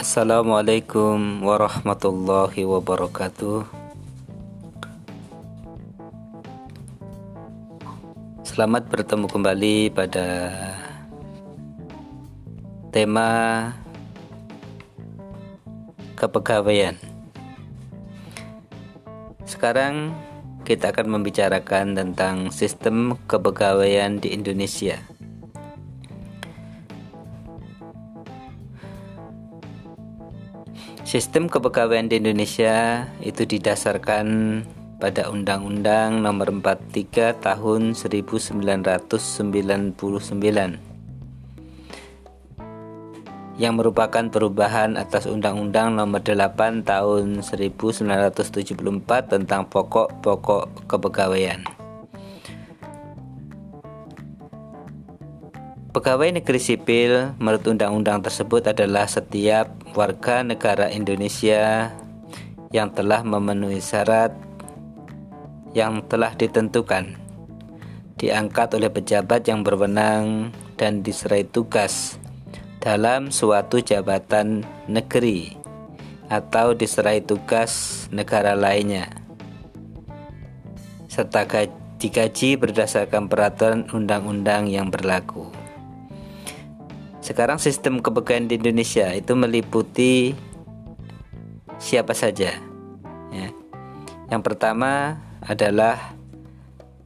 Assalamualaikum warahmatullahi wabarakatuh. Selamat bertemu kembali pada tema kepegawaian. Sekarang kita akan membicarakan tentang sistem kepegawaian di Indonesia. Sistem kepegawaian di Indonesia itu didasarkan pada Undang-Undang Nomor 43 Tahun 1999 yang merupakan perubahan atas Undang-Undang Nomor 8 Tahun 1974 tentang pokok-pokok kepegawaian. Pegawai negeri sipil menurut undang-undang tersebut adalah setiap warga negara Indonesia yang telah memenuhi syarat yang telah ditentukan, diangkat oleh pejabat yang berwenang dan diserai tugas dalam suatu jabatan negeri atau diserai tugas negara lainnya serta digaji berdasarkan peraturan undang-undang yang berlaku. Sekarang sistem kepegawaian di Indonesia itu meliputi siapa saja. Ya. Yang pertama adalah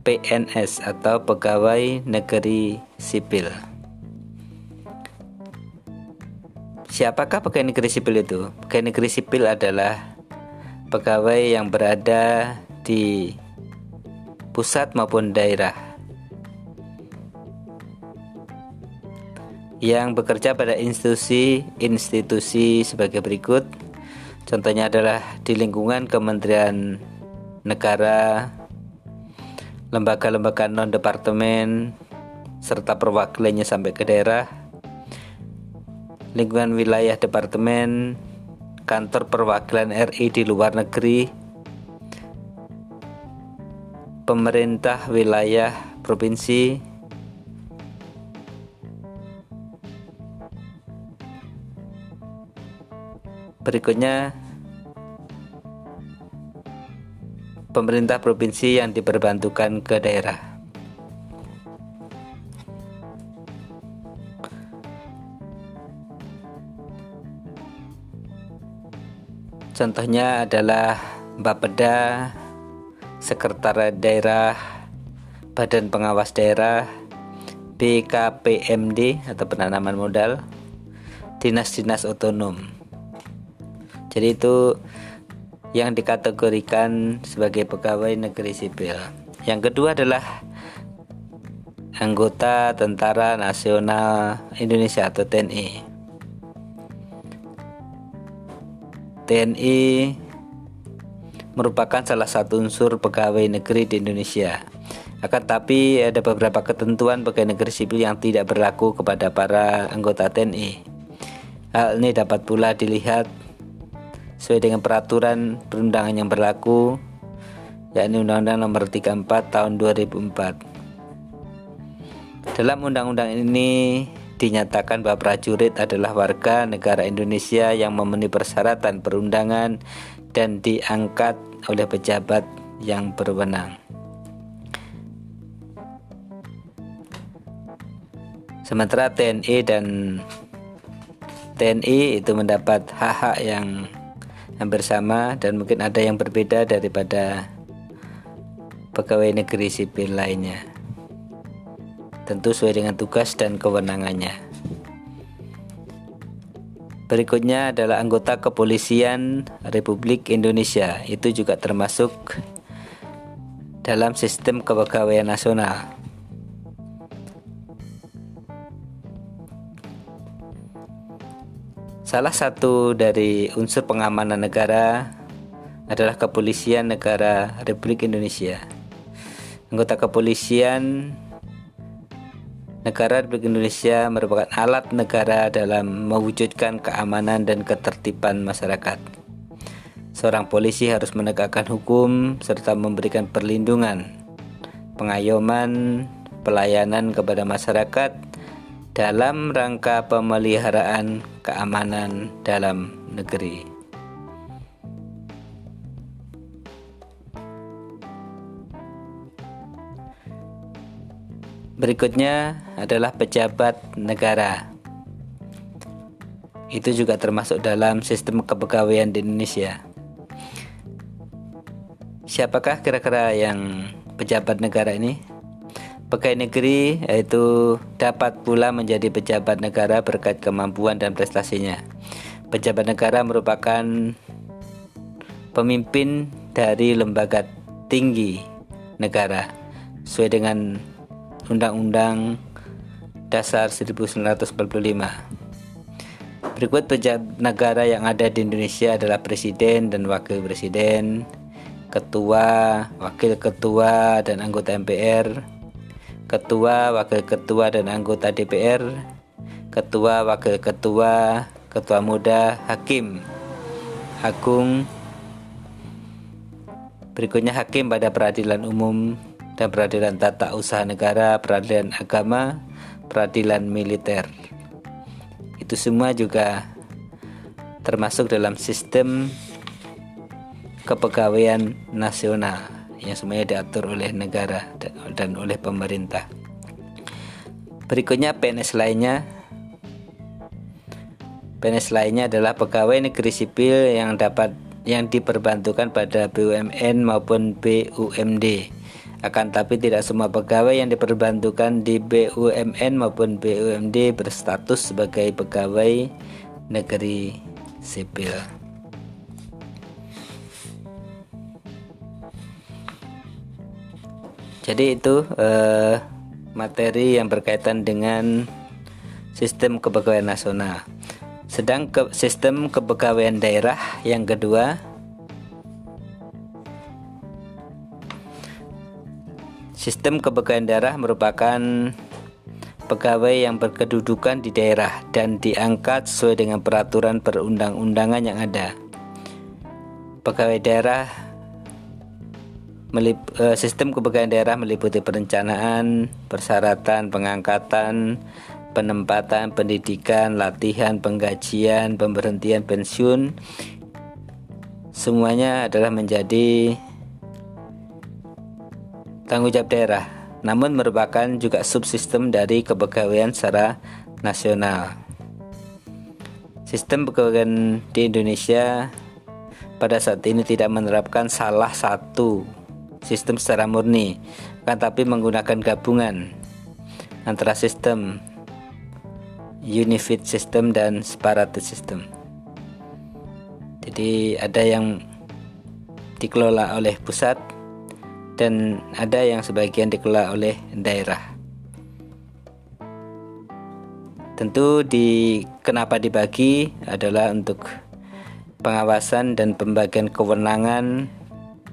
PNS atau Pegawai Negeri Sipil. Siapakah pegawai negeri sipil itu? Pegawai negeri sipil adalah pegawai yang berada di pusat maupun daerah yang bekerja pada institusi-institusi sebagai berikut. Contohnya adalah di lingkungan Kementerian Negara, lembaga-lembaga non-departemen, serta perwakilannya sampai ke daerah, lingkungan wilayah departemen, kantor perwakilan RI di luar negeri, pemerintah wilayah provinsi, Berikutnya pemerintah provinsi yang diperbantukan ke daerah. Contohnya adalah Bapeda, Sekretariat Daerah, Badan Pengawas Daerah, BKPMD atau penanaman modal, dinas-dinas otonom. Jadi itu yang dikategorikan sebagai pegawai negeri sipil. Yang kedua adalah anggota Tentara Nasional Indonesia atau TNI. TNI merupakan salah satu unsur pegawai negeri di Indonesia. Akan tapi ada beberapa ketentuan pegawai negeri sipil yang tidak berlaku kepada para anggota TNI. Hal ini dapat pula dilihat sesuai dengan peraturan perundangan yang berlaku yakni Undang-Undang Nomor 34 Tahun 2004. Dalam undang-undang ini dinyatakan bahwa prajurit adalah warga negara Indonesia yang memenuhi persyaratan perundangan dan diangkat oleh pejabat yang berwenang. Sementara TNI dan TNI itu mendapat hak-hak yang hampir sama dan mungkin ada yang berbeda daripada pegawai negeri sipil lainnya. Tentu sesuai dengan tugas dan kewenangannya. Berikutnya adalah anggota kepolisian Republik Indonesia. Itu juga termasuk dalam sistem kepegawaian nasional. Salah satu dari unsur pengamanan negara adalah kepolisian negara Republik Indonesia. Anggota kepolisian negara Republik Indonesia merupakan alat negara dalam mewujudkan keamanan dan ketertiban masyarakat. Seorang polisi harus menegakkan hukum serta memberikan perlindungan, pengayoman, pelayanan kepada masyarakat dalam rangka pemeliharaan keamanan dalam negeri. Berikutnya adalah pejabat negara. Itu juga termasuk dalam sistem kepegawaian di Indonesia. Siapakah kira-kira yang pejabat negara ini? Pegawai negeri yaitu dapat pula menjadi pejabat negara berkat kemampuan dan prestasinya. Pejabat negara merupakan pemimpin dari lembaga tinggi negara sesuai dengan Undang-Undang Dasar 1945. Berikut pejabat negara yang ada di Indonesia adalah presiden dan wakil presiden, ketua, wakil ketua dan anggota MPR, ketua, wakil ketua dan anggota DPR, ketua, wakil ketua, ketua muda, hakim, agung, berikutnya hakim pada peradilan umum dan peradilan tata usaha negara, peradilan agama, peradilan militer. Itu semua juga termasuk dalam sistem kepegawaian nasional yang semuanya diatur oleh negara dan oleh pemerintah. Berikutnya PNS lainnya. PNS lainnya adalah pegawai negeri sipil yang dapat yang diperbantukan pada BUMN maupun BUMD akan tapi tidak semua pegawai yang diperbantukan di BUMN maupun BUMD berstatus sebagai pegawai negeri sipil. Jadi itu eh, materi yang berkaitan dengan sistem kepegawaian nasional. Sedang ke sistem kepegawaian daerah yang kedua Sistem kepegawaian daerah merupakan pegawai yang berkedudukan di daerah dan diangkat sesuai dengan peraturan perundang-undangan yang ada. Pegawai daerah melip, uh, sistem kepegawaian daerah meliputi perencanaan, persyaratan, pengangkatan, penempatan, pendidikan, latihan, penggajian, pemberhentian pensiun. Semuanya adalah menjadi tanggung jawab daerah, namun merupakan juga subsistem dari kepegawaian secara nasional. Sistem kepegawaian di Indonesia pada saat ini tidak menerapkan salah satu sistem secara murni, kan tapi menggunakan gabungan antara sistem Unified System dan Separated System. Jadi ada yang dikelola oleh pusat dan ada yang sebagian dikelola oleh daerah. Tentu di kenapa dibagi adalah untuk pengawasan dan pembagian kewenangan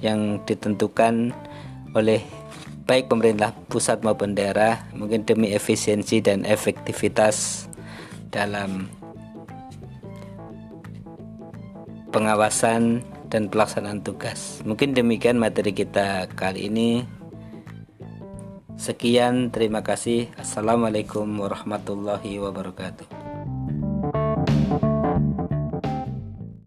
yang ditentukan oleh baik pemerintah pusat maupun daerah mungkin demi efisiensi dan efektivitas dalam pengawasan dan pelaksanaan tugas. Mungkin demikian materi kita kali ini. Sekian, terima kasih. Assalamualaikum warahmatullahi wabarakatuh.